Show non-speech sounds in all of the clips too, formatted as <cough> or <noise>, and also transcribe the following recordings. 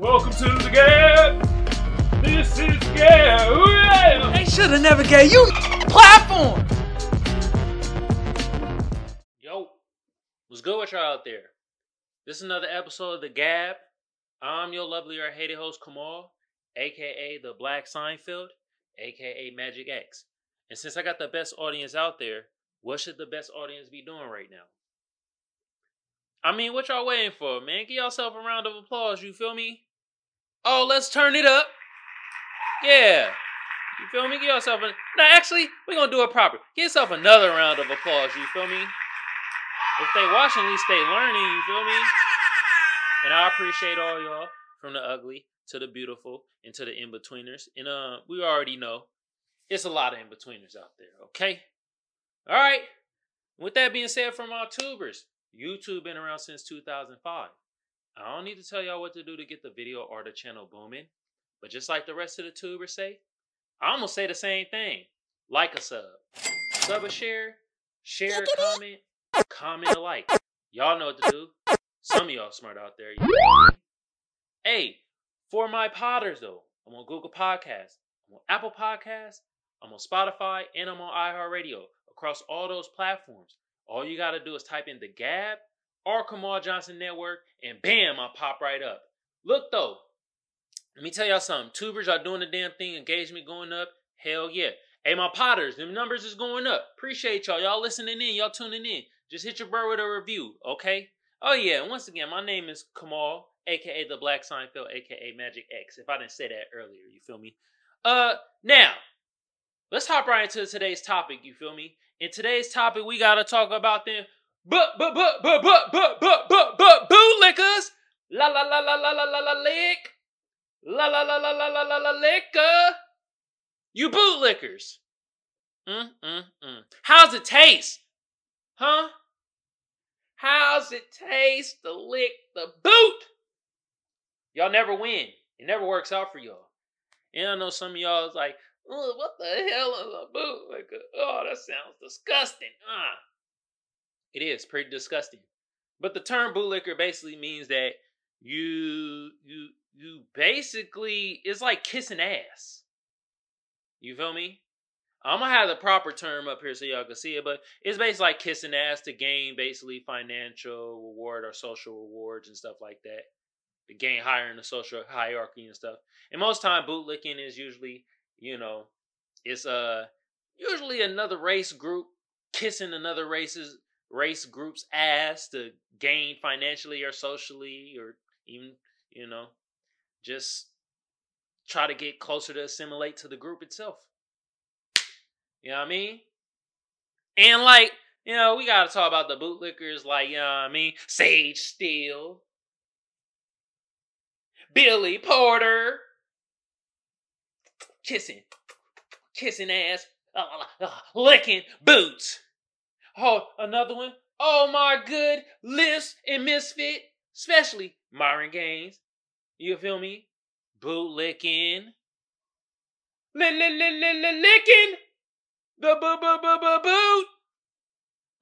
Welcome to the Gab. This is Gab. Yeah. They should have never gave you platform. Yo, what's good with y'all out there? This is another episode of The Gab. I'm your lovely or hated host, Kamal, aka The Black Seinfeld, aka Magic X. And since I got the best audience out there, what should the best audience be doing right now? I mean, what y'all waiting for, man? Give yourself a round of applause, you feel me? Oh, let's turn it up. Yeah. You feel me? Give yourself a. No, actually, we're going to do it proper. Give yourself another round of applause, you feel me? If they watching, at least they learning, you feel me? And I appreciate all y'all, from the ugly to the beautiful and to the in-betweeners. And uh, we already know it's a lot of in-betweeners out there, okay? All right. With that being said, from our tubers, YouTube been around since 2005. I don't need to tell y'all what to do to get the video or the channel booming, but just like the rest of the tubers say, I'm gonna say the same thing. Like a sub, sub a share, share a comment, comment a like. Y'all know what to do. Some of y'all smart out there. You know me? Hey, for my potters though, I'm on Google Podcasts, I'm on Apple Podcasts, I'm on Spotify, and I'm on iHeartRadio. Across all those platforms, all you gotta do is type in the Gab or Kamal Johnson Network, and bam, I pop right up. Look though, let me tell y'all something. Tubers are doing the damn thing, engagement going up. Hell yeah. Hey, my potters, them numbers is going up. Appreciate y'all. Y'all listening in, y'all tuning in. Just hit your bro with a review, okay? Oh yeah, once again, my name is Kamal, aka the Black Seinfeld, aka Magic X. If I didn't say that earlier, you feel me? Uh, now let's hop right into today's topic. You feel me? In today's topic, we gotta talk about them, but but but but but but but but but bootlickers. La la la la la la la la lick. La la la la la la la la liquor. You bootlickers. Mm mm mm. How's it taste? Huh? How's it taste to lick the boot? Y'all never win. It never works out for y'all. And I know some of y'all is like, oh, what the hell is a bootlicker? Oh, that sounds disgusting. Ah. It is pretty disgusting. But the term bootlicker basically means that you you you basically it's like kissing ass. You feel me? I'm gonna have the proper term up here so y'all can see it, but it's basically like kissing ass to gain basically financial reward or social rewards and stuff like that. To gain higher in the social hierarchy and stuff. And most time bootlicking is usually, you know, it's uh usually another race group kissing another race's race group's ass to gain financially or socially or even, you know, just try to get closer to assimilate to the group itself. You know what I mean? And like, you know, we gotta talk about the bootlickers, like, you know what I mean? Sage Steele, Billy Porter, kissing, kissing ass, uh, uh, licking boots. Oh, another one. Oh my good, List and Misfit, especially Myron Gaines. You feel me? Bootlicking. Licking the boot boot boot boot boot.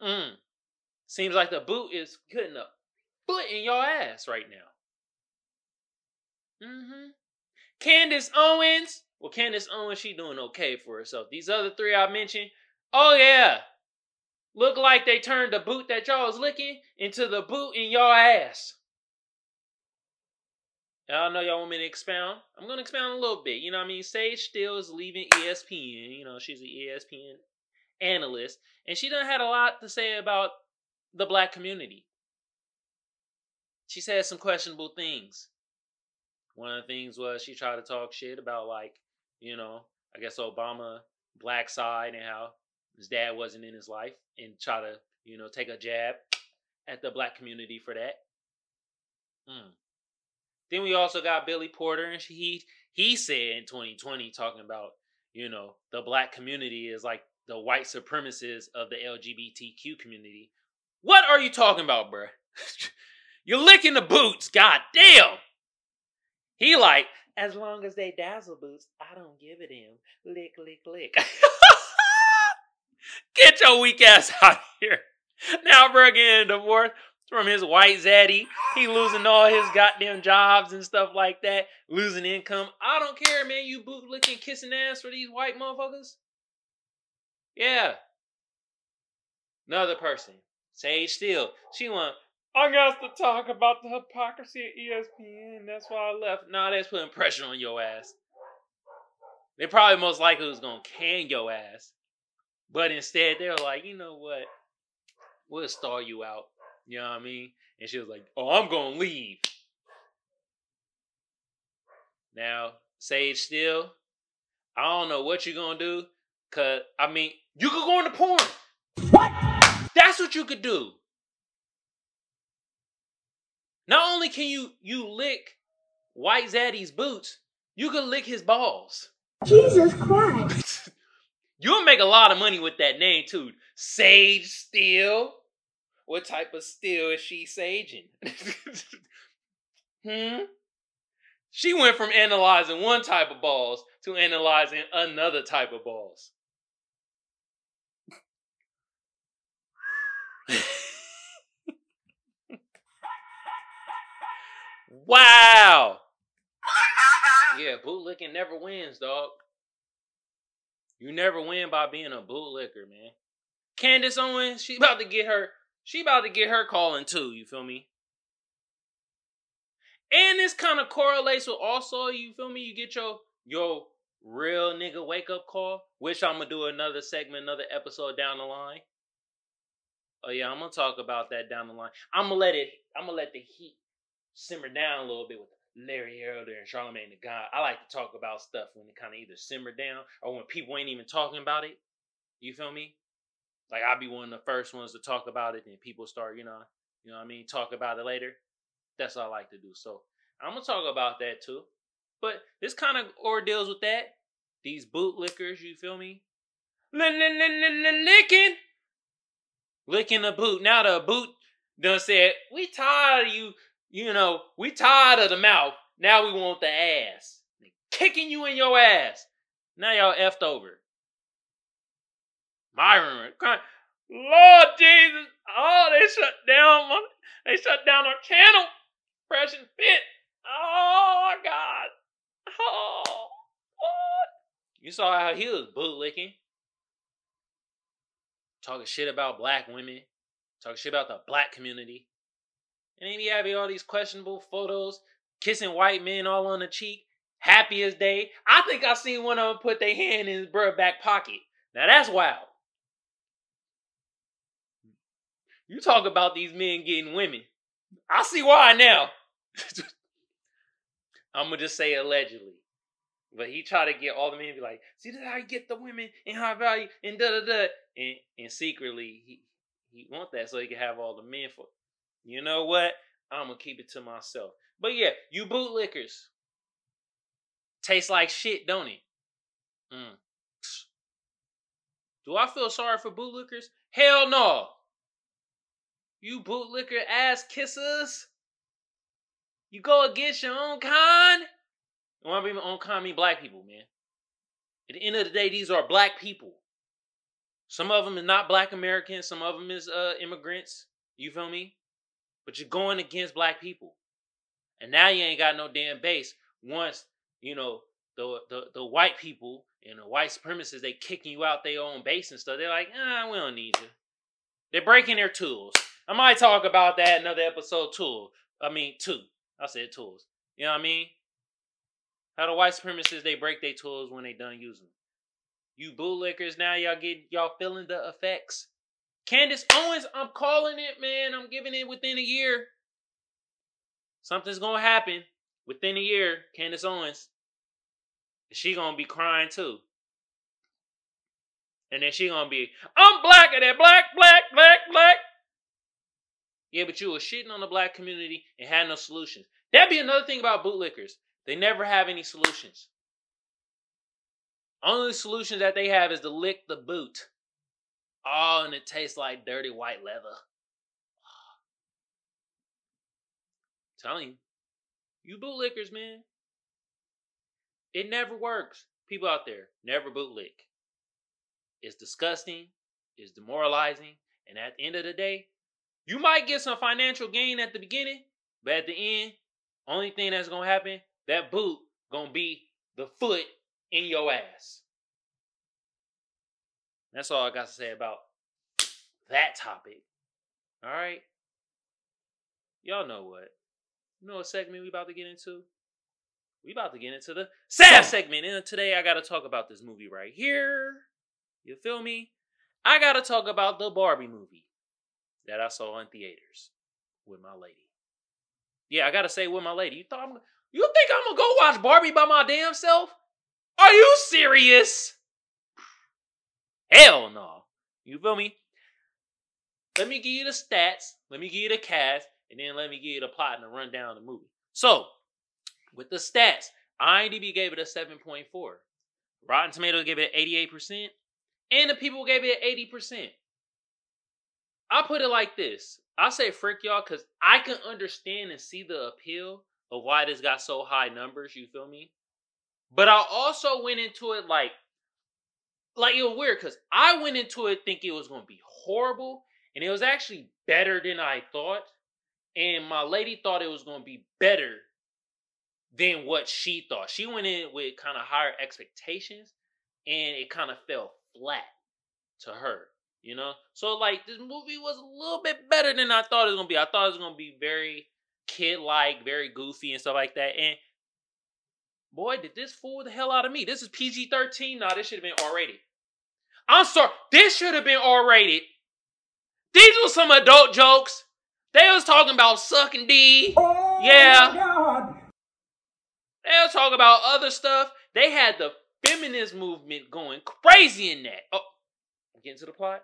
Mm. Seems like the boot is putting a foot your ass right now. Mm-hmm. Candace Owens. Well, Candace Owens, she doing okay for herself. These other three I mentioned, oh yeah. Look like they turned the boot that y'all was licking into the boot in y'all ass. Y'all know y'all want me to expound. I'm gonna expound a little bit. You know what I mean? Sage Steele is leaving ESPN. You know, she's an ESPN analyst, and she done had a lot to say about the black community. She said some questionable things. One of the things was she tried to talk shit about like, you know, I guess Obama black side and how his dad wasn't in his life and try to, you know, take a jab at the black community for that. Hmm. Then we also got Billy Porter, and he he said in 2020 talking about you know the black community is like the white supremacists of the LGBTQ community. What are you talking about, bruh? <laughs> You're licking the boots, god damn. He like, as long as they dazzle boots, I don't give it him. Lick, lick, lick. <laughs> Get your weak ass <laughs> out of here. Now, bro, the fourth. from his white zaddy. He losing all his goddamn jobs and stuff like that, losing income. I don't care, man. You bootlicking, kissing ass for these white motherfuckers. Yeah. Another person, Sage Steele. She want. I got to talk about the hypocrisy of ESPN. That's why I left. Nah, that's putting pressure on your ass. They probably most likely was gonna can your ass, but instead they're like, you know what? We'll stall you out. You know what I mean? And she was like, "Oh, I'm gonna leave." Now, Sage Steele, I don't know what you're gonna do, cause I mean, you could go into porn. What? That's what you could do. Not only can you you lick White Zaddy's boots, you could lick his balls. Jesus Christ. <laughs> You'll make a lot of money with that name too. Sage Steele. What type of steel is she saging? <laughs> hmm? She went from analyzing one type of balls to analyzing another type of balls. <laughs> wow. <laughs> Yeah, bootlicking never wins, dog. You never win by being a bootlicker, man. Candace Owens, she about to get her, she about to get her calling too. You feel me? And this kind of correlates with also, you feel me? You get your your real nigga wake up call, which I'm gonna do another segment, another episode down the line. Oh yeah, I'm gonna talk about that down the line. I'm gonna let it. I'm gonna let the heat simmer down a little bit with Larry Elder and Charlamagne the God. I like to talk about stuff when it kind of either simmer down or when people ain't even talking about it. You feel me? Like I'll be one of the first ones to talk about it, and people start, you know, you know what I mean, talk about it later. That's what I like to do. So I'm gonna talk about that too. But this kind of ordeals with that. These bootlickers, you feel me? Licking, licking the boot. Now the boot done said, "We tired of you you know, we tired of the mouth. Now we want the ass. They kicking you in your ass. Now y'all effed over. Myron, crying, Lord Jesus, oh, they shut down my, they shut down our channel. Fresh and fit. Oh God. Oh, what? You saw how he was bootlicking. Talking shit about black women. Talking shit about the black community. And then he having all these questionable photos, kissing white men all on the cheek, happy as day. I think I seen one of them put their hand in his bro back pocket. Now that's wild. You talk about these men getting women. I see why now. <laughs> I'm gonna just say allegedly. But he tried to get all the men be like, see that's how you get the women in high value and da da da and and secretly he he want that so he can have all the men for you know what? I'm gonna keep it to myself. But yeah, you bootlickers. Tastes like shit, don't it? Mm. Do I feel sorry for bootlickers? Hell no. You bootlicker ass kissers. You go against your own kind. When I mean own kind, I mean black people, man. At the end of the day, these are black people. Some of them is not black Americans. Some of them is uh, immigrants. You feel me? But you're going against black people. And now you ain't got no damn base. Once, you know, the the, the white people and the white supremacists, they kicking you out their own base and stuff. They're like, ah, we don't need you. They're breaking their tools. I might talk about that another episode tool. I mean two. I said tools. You know what I mean? How the white supremacists they break their tools when they done using them. You bootlickers now y'all get y'all feeling the effects. Candace Owens, I'm calling it, man. I'm giving it within a year. Something's gonna happen within a year. Candace Owens, she gonna be crying too. And then she gonna be, I'm black blacker than black, black, black, black. Yeah, but you were shitting on the black community and had no solutions. That'd be another thing about bootlickers. They never have any solutions. Only solution that they have is to lick the boot. Oh, and it tastes like dirty white leather. <sighs> telling you, you bootlickers, man. It never works. People out there never bootlick. It's disgusting. It's demoralizing. And at the end of the day, You might get some financial gain at the beginning, but at the end, only thing that's gonna happen, that boot gonna be the foot in your ass. That's all I got to say about that topic. All right. Y'all know what? You know what segment we about to get into? We about to get into the SAF segment. And today I gotta talk about this movie right here. You feel me? I gotta talk about the Barbie movie that I saw in theaters with my lady. Yeah, I gotta say with my lady. You thought I'm you think I'm gonna go watch Barbie by my damn self? Are you serious? Hell no. You feel me? Let me give you the stats. Let me give you the cast, and then let me give you the plot and the rundown of the movie. So, with the stats, IMDb gave it a 7.4. Rotten Tomatoes gave it 88%, and the people gave it 80%. I put it like this. I say frick y'all because I can understand and see the appeal of why this got so high numbers, you feel me? But I also went into it like like it was weird because I went into it thinking it was gonna be horrible, and it was actually better than I thought. And my lady thought it was gonna be better than what she thought. She went in with kind of higher expectations, and it kind of fell flat to her. You know, so like this movie was a little bit better than I thought it was gonna be. I thought it was gonna be very kid like, very goofy and stuff like that. And boy, did this fool the hell out of me. This is PG 13. Nah, this should have been R rated. I'm sorry, this should have been R rated. These were some adult jokes. They was talking about sucking D. Oh Yeah. God. They was talking about other stuff. They had the feminist movement going crazy in that. Oh, I'm getting to the plot.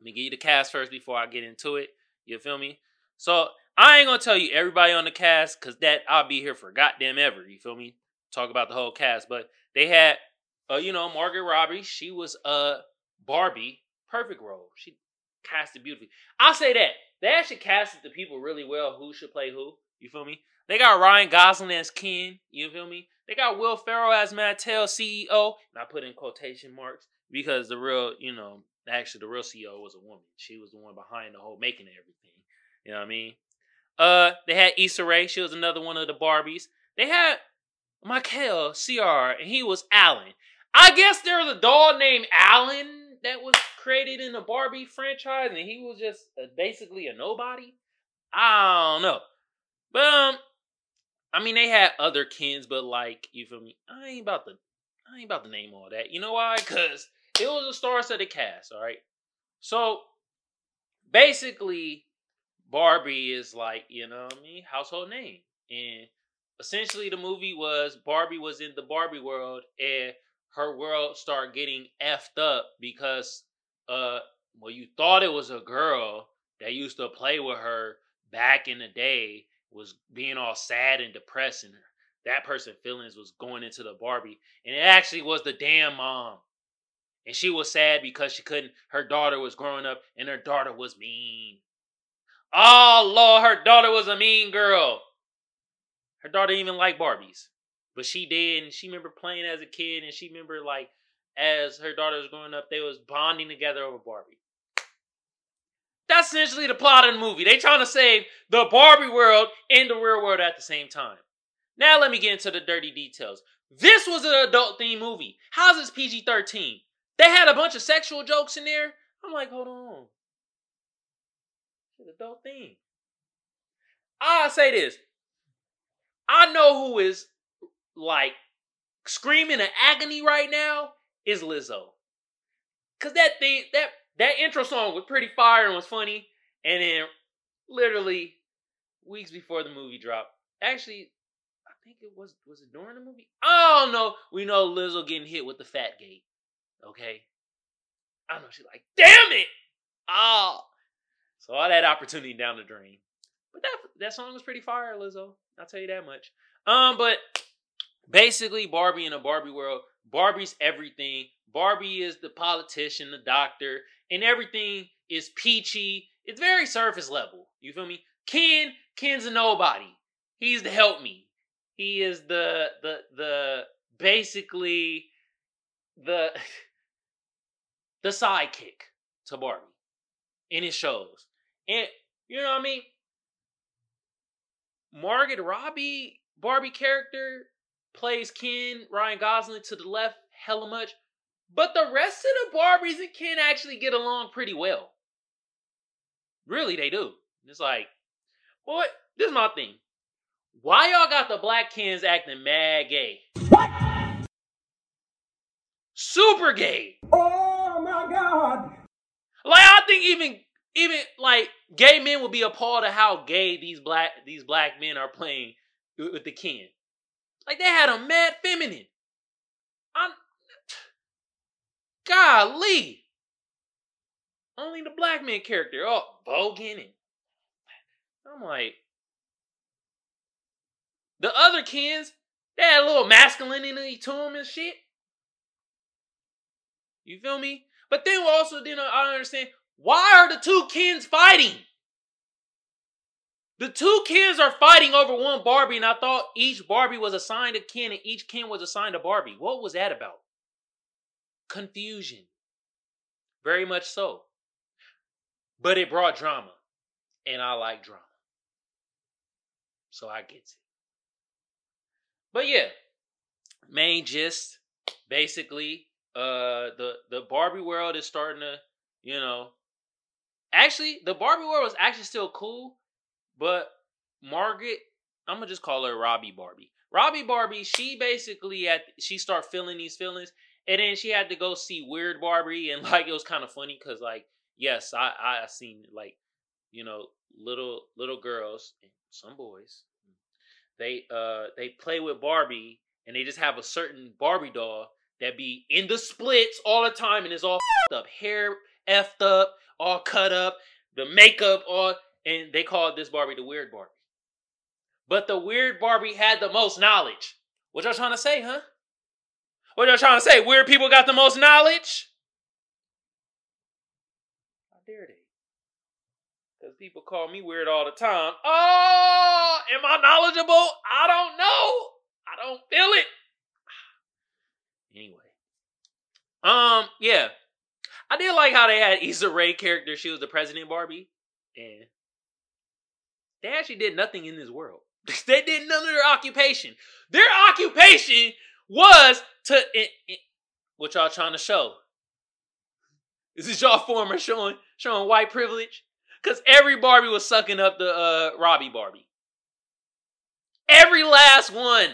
Let me give you the cast first before I get into it. You feel me? So I ain't gonna tell you everybody on the cast because that I'll be here for goddamn ever. You feel me? Talk about the whole cast, but they had, uh, you know, Margaret Robbie. She was uh Barbie, perfect role. She casted beautifully. I'll say that they actually casted the people really well. Who should play who? You feel me? They got Ryan Gosling as Ken. You feel me? They got Will Ferrell as Mattel CEO. And I put in quotation marks because the real, you know, actually the real CEO was a woman. She was the one behind the whole making everything. You know what I mean? Uh, they had Issa Rae. She was another one of the Barbies. They had Michael Cera, and he was Alan. I guess there was a doll named Alan that was created in the Barbie franchise, and he was just uh, basically a nobody. I don't know, but um, I mean they had other Kens, but like you feel me? I ain't about to, I ain't about to name all that. You know why? Cause it was a star-studded cast. All right, so basically Barbie is like, you know what I mean, household name. And essentially the movie was Barbie was in the Barbie world and her world started getting effed up because uh well you thought it was a girl that used to play with her back in the day was being all sad and depressed and that person feelings was going into the Barbie and it actually was the damn mom. And she was sad because she couldn't her daughter was growing up and her daughter was mean. Oh Lord, her daughter was a mean girl. Her daughter even liked Barbies. But she did, and she remember playing as a kid, and she remember like as her daughter was growing up, they was bonding together over Barbie. That's essentially the plot of the movie. They trying to save the Barbie world and the real world at the same time. Now let me get into the dirty details. This was an adult themed movie. How's this PG 13? They had a bunch of sexual jokes in there. I'm like, hold on. It's an adult theme. I'll say this. I know who is like screaming in agony right now is Lizzo. Cause that thing that that intro song was pretty fire and was funny. And then literally weeks before the movie dropped. Actually, I think it was was it during the movie? Oh don't. We know Lizzo getting hit with the fat gate. Okay. I know she's like, damn it! Oh. So all that opportunity down the drain. But that that song was pretty fire, Lizzo. I'll tell you that much. Um, but basically Barbie in a Barbie world. Barbie's everything. Barbie is the politician, the doctor, and everything is peachy. It's very surface level. You feel me? Ken, Ken's a nobody. He's the help me. He is the the the basically the <laughs> the sidekick to Barbie in his shows. And you know what I mean? Margaret Robbie Barbie character plays Ken Ryan Gosling to the left hella much, but the rest of the Barbies and Ken actually get along pretty well. Really, they do. It's like, boy, this is my thing. Why y'all got the black Kens acting mad gay? What? Super gay. Oh my god! Like I think even even like gay men would be appalled at how gay these black these black men are playing with with the Ken. Like they had them mad feminine. I'm golly. Only the black man character, oh, and I'm like, the other Kens, they had a little masculinity to them and shit. You feel me? But then also, then I don't uh, understand why are the two Kens fighting? The two Kens are fighting over one Barbie, and I thought each Barbie was assigned a Ken and each Ken was assigned a Barbie. What was that about? Confusion. Very much so. But it brought drama. And I like drama. So I get it. But yeah, main gist basically uh the the Barbie world is starting to, you know, actually the Barbie world was actually still cool, but Margaret, I'm gonna just call her Robbie Barbie. Robbie Barbie, she basically had she start feeling these feelings, and then she had to go see Weird Barbie, and <laughs> like it was kind of funny because like yes, I I seen like you know little little girls and some boys they uh they play with Barbie and they just have a certain Barbie doll that be in the splits all the time and is all up, hair effed up, all cut up, the makeup all and they called this Barbie the weird Barbie. But the weird Barbie had the most knowledge. What y'all trying to say, huh? What y'all trying to say? Weird people got the most knowledge? How dare they? Because people call me weird all the time. Oh, am I knowledgeable? I don't know. I don't feel it. <sighs> Anyway. Um, yeah. I did like how they had Issa Rae character. She was the president Barbie. And they actually did nothing in this world. <laughs> they did none of their occupation. Their occupation was to it, it, what y'all trying to show. Is this y'all former showing showing white privilege? Cause every Barbie was sucking up the uh, Robbie Barbie. Every last one.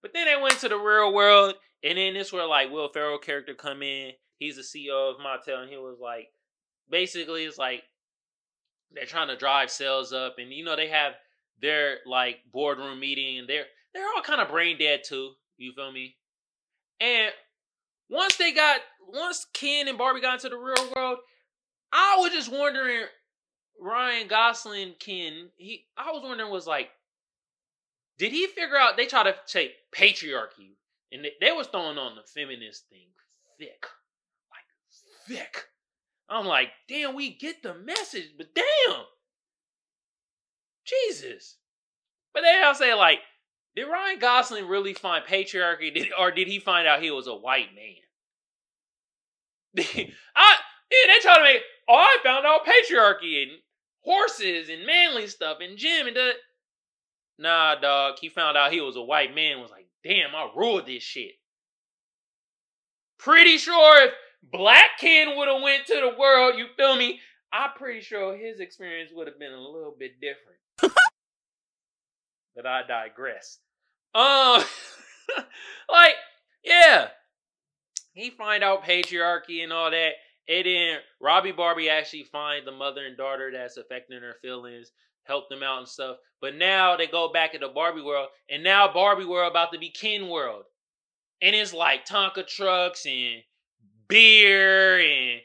But then they went to the real world, and then this where like Will Ferrell character come in. He's the CEO of Mattel, and he was like, basically, it's like they're trying to drive sales up, and you know they have their like boardroom meeting, and they're they're all kind of brain dead too. You feel me? And once they got once Ken and Barbie got into the real world, I was just wondering Ryan Gosling Ken, he I was wondering was like did he figure out they try to take patriarchy and they, they was throwing on the feminist thing thick. Like thick. I'm like, damn, we get the message, but damn. Jesus. But then I'll say like, did Ryan Gosling really find patriarchy, did, or did he find out he was a white man? <laughs> I yeah, they try to make. Oh, I found out patriarchy and horses and manly stuff and gym and the. Nah, dog. He found out he was a white man. Was like, damn, I ruled this shit. Pretty sure if Black Ken would have went to the world, you feel me? I'm pretty sure his experience would have been a little bit different. <laughs> but I digress. Um, <laughs> like, yeah, he find out patriarchy and all that. And then Robbie Barbie actually find the mother and daughter that's affecting her feelings, help them out and stuff. But now they go back into Barbie world, and now Barbie world about to be Ken world. And it's like Tonka trucks and beer and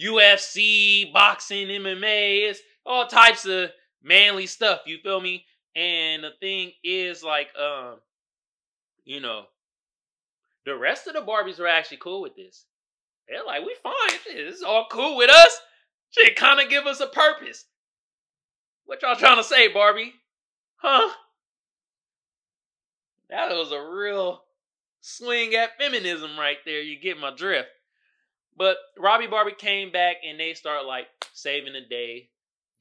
UFC, boxing, MMA. It's all types of manly stuff, you feel me? And the thing is like um, you know, the rest of the Barbies are actually cool with this. They're like, we fine. This is all cool with us. Shit, kind of give us a purpose. What y'all trying to say, Barbie? Huh? That was a real swing at feminism right there. You get my drift. But Robbie Barbie came back and they start like saving the day,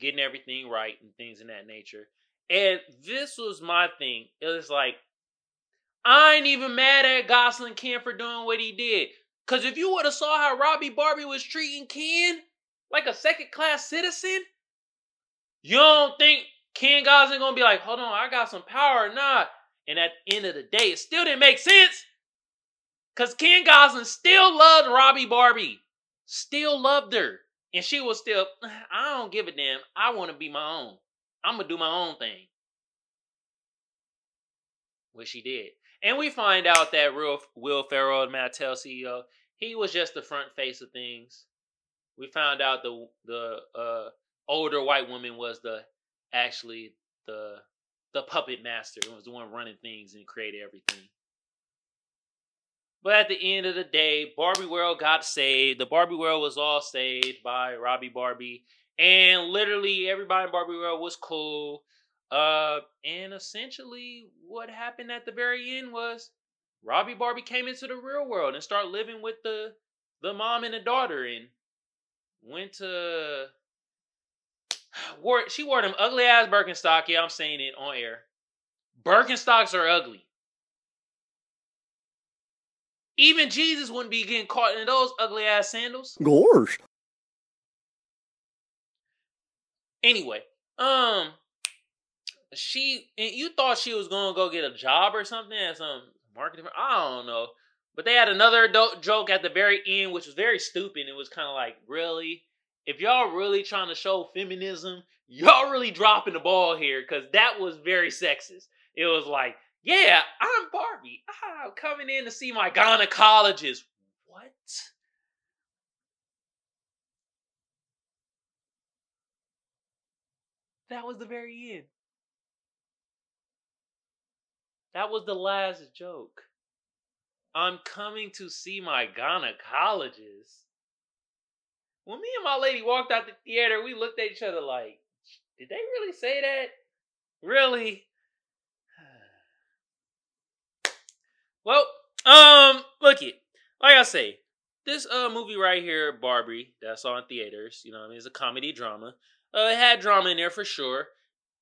getting everything right and things in that nature. And this was my thing. It was like, I ain't even mad at Gosling Ken for doing what he did. Cause if you would have saw how Robbie Barbie was treating Ken like a second class citizen, you don't think Ken Gosling gonna be like, hold on, I got some power or not? And at the end of the day, it still didn't make sense. Cause Ken Gosling still loved Robbie Barbie. Still loved her. And she was still, I don't give a damn. I want to be my own. I'm gonna do my own thing. Which she did. And we find out that real Will Ferrell, Mattel CEO, he was just the front face of things. We found out the the uh, older white woman was the actually the the puppet master and was the one running things and created everything. But at the end of the day, Barbie World got saved. The Barbie World was all saved by Robbie Barbie. And literally everybody in Barbie World was cool. Uh, and essentially what happened at the very end was Robbie Barbie came into the real world and started living with the the mom and the daughter and went to <sighs> wore she wore them ugly ass Birkenstock. Yeah, I'm saying it on air. Birkenstocks are ugly. Even Jesus wouldn't be getting caught in those ugly ass sandals. Gosh. Anyway, um, she and you thought she was gonna go get a job or something at some marketing. I don't know, but they had another joke at the very end, which was very stupid. It was kind of like, really, if y'all really trying to show feminism, y'all really dropping the ball here because that was very sexist. It was like, yeah, I'm Barbie. Ah, I'm coming in to see my gynecologist. What? That was the very end. That was the last joke. I'm coming to see my gynecologist. When me and my lady walked out the theater, we looked at each other like, did they really say that? Really? Well, um, look it. Like I say, this uh movie right here, Barbie, that's on theaters, you know I mean, it's a comedy drama. Uh, it had drama in there for sure.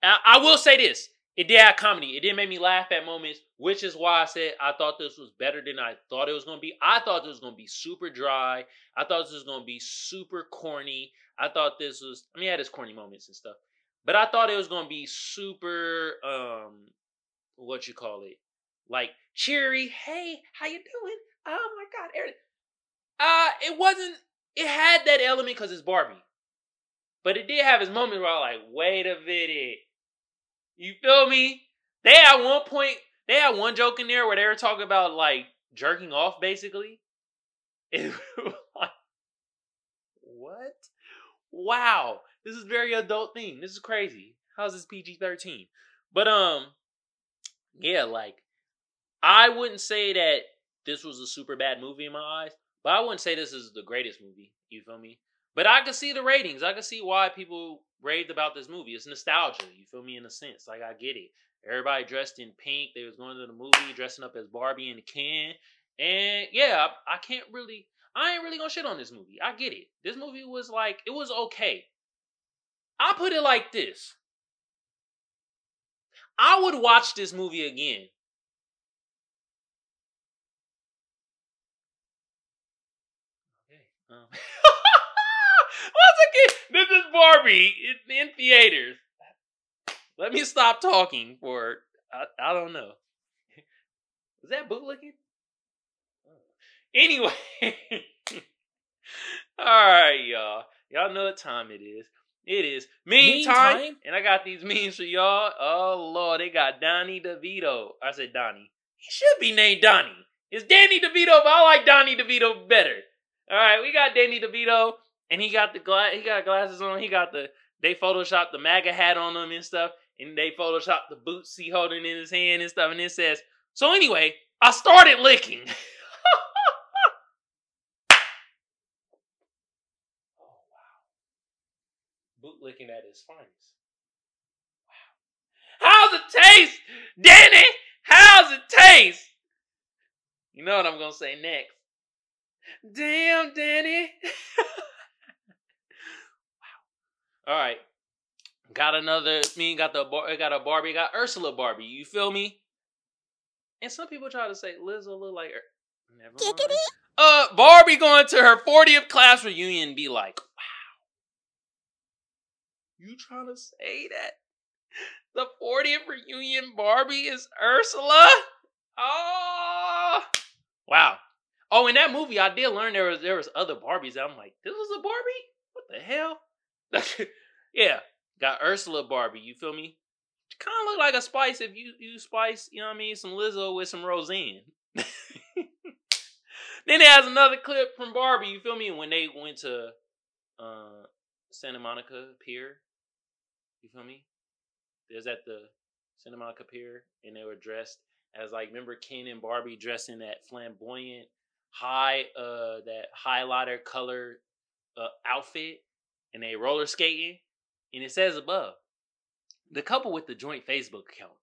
I, I will say this. It did have comedy. It did make me laugh at moments, which is why I said I thought this was better than I thought it was going to be. I thought this was going to be super dry. I thought this was going to be super corny. I thought this was, I mean, it had its corny moments and stuff. But I thought it was going to be super, um, what you call it? Like cheery. Hey, how you doing? Oh my God. Eric. Uh, it wasn't, it had that element because it's Barbie. But it did have its moment where I was like, wait a minute. You feel me? They had one point, they had one joke in there where they were talking about like jerking off basically. <laughs> Like, what? Wow. This is very adult thing. This is crazy. How's this PG 13? But um, yeah, like I wouldn't say that this was a super bad movie in my eyes, but I wouldn't say this is the greatest movie. You feel me? But I can see the ratings. I can see why people raved about this movie. It's nostalgia. You feel me? In a sense, like I get it. Everybody dressed in pink. They was going to the movie dressing up as Barbie and Ken. And yeah, I, I can't really. I ain't really gonna shit on this movie. I get it. This movie was like it was okay. I put it like this. I would watch this movie again. Um. <laughs> Once again, this is Barbie in, in theaters. Let me stop talking for I, I don't know. <laughs> Is that bootlicking? Anyway, <laughs> all right, y'all. Y'all know what time it is. It is meme time, time? and I got these memes for y'all. Oh lord, they got Donnie DeVito. I said Donnie. He should be named Donnie. It's Danny DeVito, but I like Donnie DeVito better. All right, we got Danny DeVito, and he got the gla- he got glasses on. He got the they photoshopped the MAGA hat on him and stuff, and they photoshopped the boots he holding in his hand and stuff. And it says, "So anyway, I started licking." <laughs> oh wow, bootlicking at its finest. Wow, how's it taste, Danny? How's it taste? You know what I'm gonna say next. Damn, Danny. wow. All right. Got another. Me got the bar. Got a Barbie. Got Ursula Barbie. You feel me? And some people try to say Lizzo look like her. Never mind. Uh, Barbie going to her 40th class reunion. Be like, wow. You trying to say that the 40th reunion Barbie is Ursula? Oh, wow. Oh, in that movie, I did learn there was there was other Barbies. I'm like, this was a Barbie? What the hell? <laughs> yeah, got Ursula Barbie. You feel me? Kind of look like a spice if you you spice, you know what I mean, some Lizzo with some Roseanne. <laughs> then it has another clip from Barbie. You feel me? When they went to uh, Santa Monica Pier. You feel me? There's at the Santa Monica Pier, and they were dressed as like remember Ken and Barbie dressed in that flamboyant high uh that highlighter color uh, outfit and they roller skating and it says above the couple with the joint Facebook account.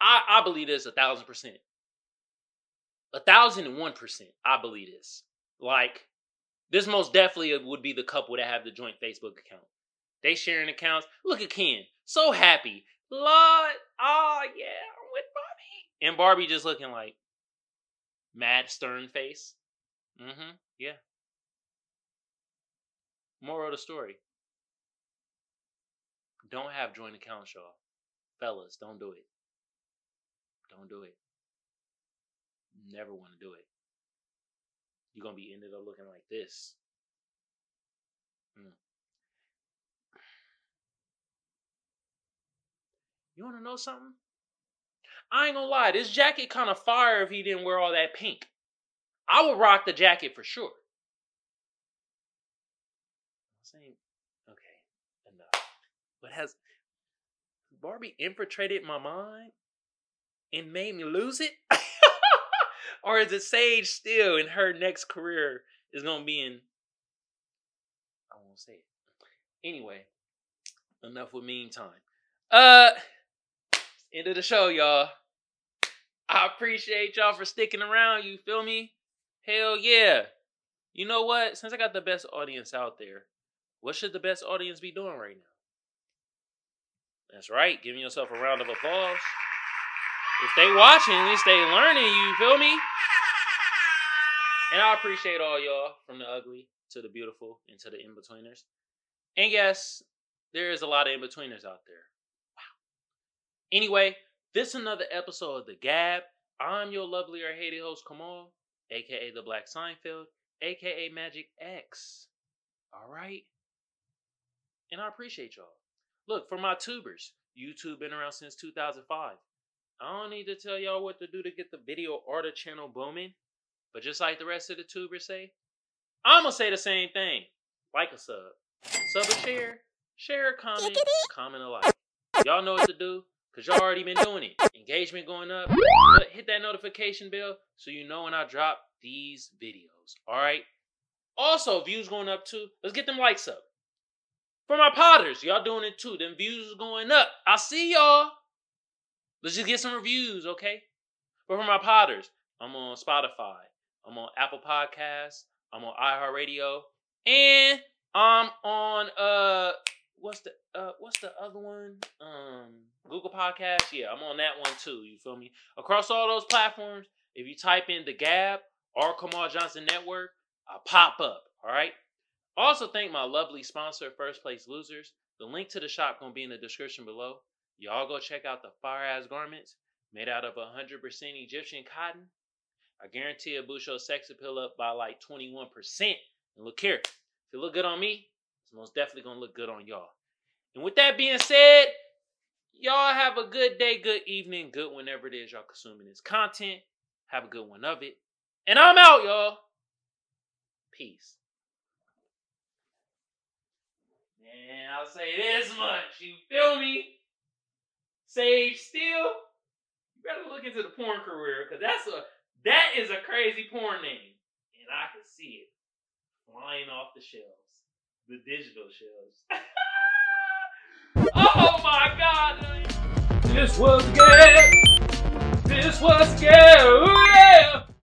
I I believe this a thousand percent. A thousand and one percent. I believe this. Like this most definitely would be the couple that have the joint Facebook account. They sharing accounts. Look at Ken, so happy. Lord, oh yeah, I'm with Barbie. And Barbie just looking like mad stern face. Mm-hmm. Yeah. Moral of the story. Don't have joint accounts, y'all. Fellas, don't do it. Don't do it. Never want to do it. You're gonna be ended up looking like this. Mm. You wanna know something? I ain't gonna lie, this jacket kind of fire if he didn't wear all that pink. I would rock the jacket for sure. I'm saying, okay, enough. But has Barbie infiltrated my mind and made me lose it? <laughs> or is it Sage Steele in her next career is gonna be in? I won't say it. Anyway, enough with meme time. Uh, end of the show, y'all. I appreciate y'all for sticking around. You feel me? Hell yeah. You know what? Since I got the best audience out there, what should the best audience be doing right now? That's right, giving yourself a round of applause. If they watching, at least they learning, you feel me? And I appreciate all y'all from the ugly to the beautiful and to the in-betweeners. And yes, there is a lot of in-betweeners out there. Wow. Anyway, this is another episode of The Gab. I'm your lovely or hated host, Kamal aka the Black Seinfeld, aka Magic X. All right? And I appreciate y'all. Look, for my tubers, YouTube been around since 2005. I don't need to tell y'all what to do to get the video or the channel booming. But just like the rest of the tubers say, I'm to say the same thing. Like a sub. Sub a share. Share a comment. Comment a like. Y'all know what to do. Cause y'all already been doing it. Engagement going up. Hit that notification bell so you know when I drop these videos. Alright? Also, views going up too. Let's get them likes up. For my potters, y'all doing it too. Them views is going up. I see y'all. Let's just get some reviews, okay? But for my potters, I'm on Spotify. I'm on Apple Podcasts. I'm on iHeartRadio. And I'm on uh what's the uh what's the other one? Um Google Podcast. Yeah, I'm on that one too. You feel me? Across all those platforms, if you type in the Gab or Kamal Johnson Network, I pop up. All right. Also, thank my lovely sponsor, First Place Losers. The link to the shop gonna be in the description below. Y'all go check out the fire ass garments made out of 100% Egyptian cotton. I guarantee a Busho sex appeal up by like 21%. And look here, if it look good on me, it's most definitely gonna look good on y'all. And with that being said, y'all have a good day, good evening, good whenever it is y'all consuming this content. Have a good one of it. And I'm out, y'all. Peace. Man, I'll say this much. You feel me? Sage Steele, you better look into the porn career because that's a that is a crazy porn name. And I can see it flying off the shelves. The digital shelves. <laughs> oh my god! This was good. This was good. Yeah.